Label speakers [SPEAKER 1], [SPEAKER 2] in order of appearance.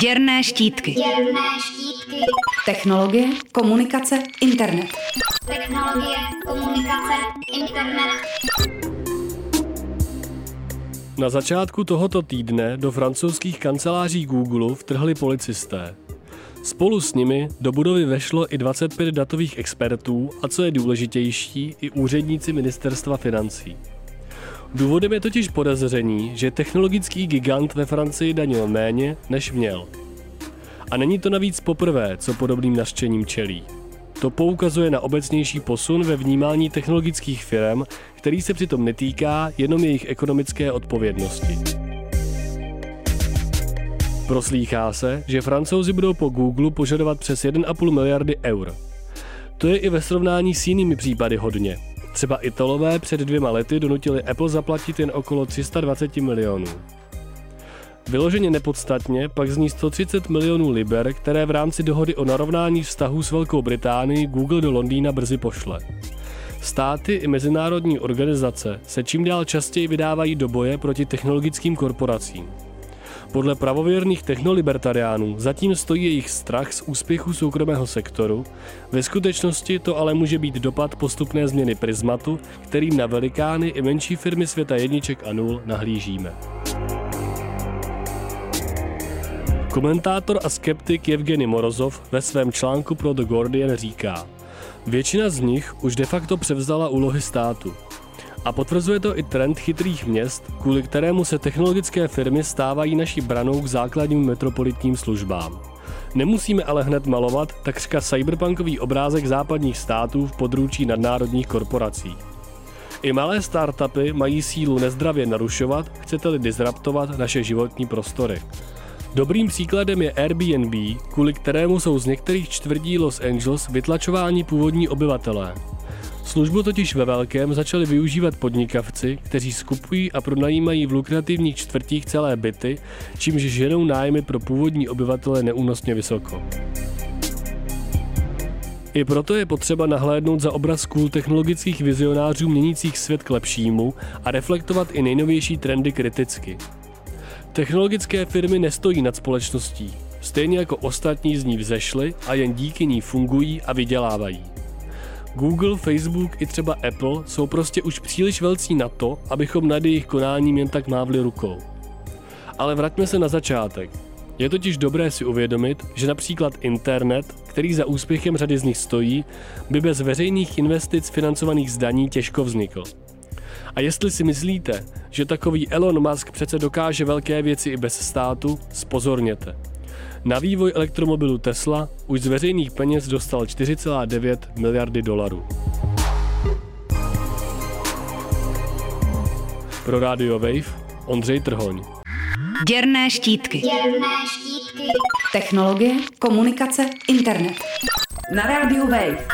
[SPEAKER 1] Děrné štítky.
[SPEAKER 2] Děrné štítky.
[SPEAKER 1] Technologie, komunikace, internet.
[SPEAKER 2] Technologie, komunikace, internet.
[SPEAKER 3] Na začátku tohoto týdne do francouzských kanceláří Google vtrhli policisté. Spolu s nimi do budovy vešlo i 25 datových expertů a co je důležitější, i úředníci ministerstva financí. Důvodem je totiž podezření, že technologický gigant ve Francii danil méně, než měl. A není to navíc poprvé, co podobným naštěním čelí. To poukazuje na obecnější posun ve vnímání technologických firm, který se přitom netýká jenom jejich ekonomické odpovědnosti. Proslýchá se, že francouzi budou po Google požadovat přes 1,5 miliardy eur. To je i ve srovnání s jinými případy hodně. Třeba Italové před dvěma lety donutili Apple zaplatit jen okolo 320 milionů. Vyloženě nepodstatně pak zní 130 milionů liber, které v rámci dohody o narovnání vztahů s Velkou Británií Google do Londýna brzy pošle. Státy i mezinárodní organizace se čím dál častěji vydávají do boje proti technologickým korporacím. Podle pravověrných technolibertariánů zatím stojí jejich strach z úspěchu soukromého sektoru, ve skutečnosti to ale může být dopad postupné změny prismatu, kterým na velikány i menší firmy světa jedniček a nul nahlížíme. Komentátor a skeptik Evgeny Morozov ve svém článku pro The Guardian říká, většina z nich už de facto převzala úlohy státu. A potvrzuje to i trend chytrých měst, kvůli kterému se technologické firmy stávají naší branou k základním metropolitním službám. Nemusíme ale hned malovat takřka cyberpunkový obrázek západních států v područí nadnárodních korporací. I malé startupy mají sílu nezdravě narušovat, chcete-li disruptovat naše životní prostory. Dobrým příkladem je Airbnb, kvůli kterému jsou z některých čtvrtí Los Angeles vytlačováni původní obyvatelé. Službu totiž ve velkém začali využívat podnikavci, kteří skupují a pronajímají v lukrativních čtvrtích celé byty, čímž ženou nájmy pro původní obyvatele neúnosně vysoko. I proto je potřeba nahlédnout za obraz cool technologických vizionářů měnících svět k lepšímu a reflektovat i nejnovější trendy kriticky. Technologické firmy nestojí nad společností, stejně jako ostatní z ní vzešly a jen díky ní fungují a vydělávají. Google, Facebook i třeba Apple jsou prostě už příliš velcí na to, abychom nad jejich konáním jen tak mávli rukou. Ale vraťme se na začátek. Je totiž dobré si uvědomit, že například internet, který za úspěchem řady z nich stojí, by bez veřejných investic financovaných zdaní těžko vznikl. A jestli si myslíte, že takový Elon Musk přece dokáže velké věci i bez státu, spozorněte. Na vývoj elektromobilu Tesla už z veřejných peněz dostal 4,9 miliardy dolarů. Pro Radio Wave Ondřej Trhoň.
[SPEAKER 1] Děrné štítky.
[SPEAKER 2] Děrné štítky.
[SPEAKER 1] Technologie, komunikace, internet. Na rádiu Wave.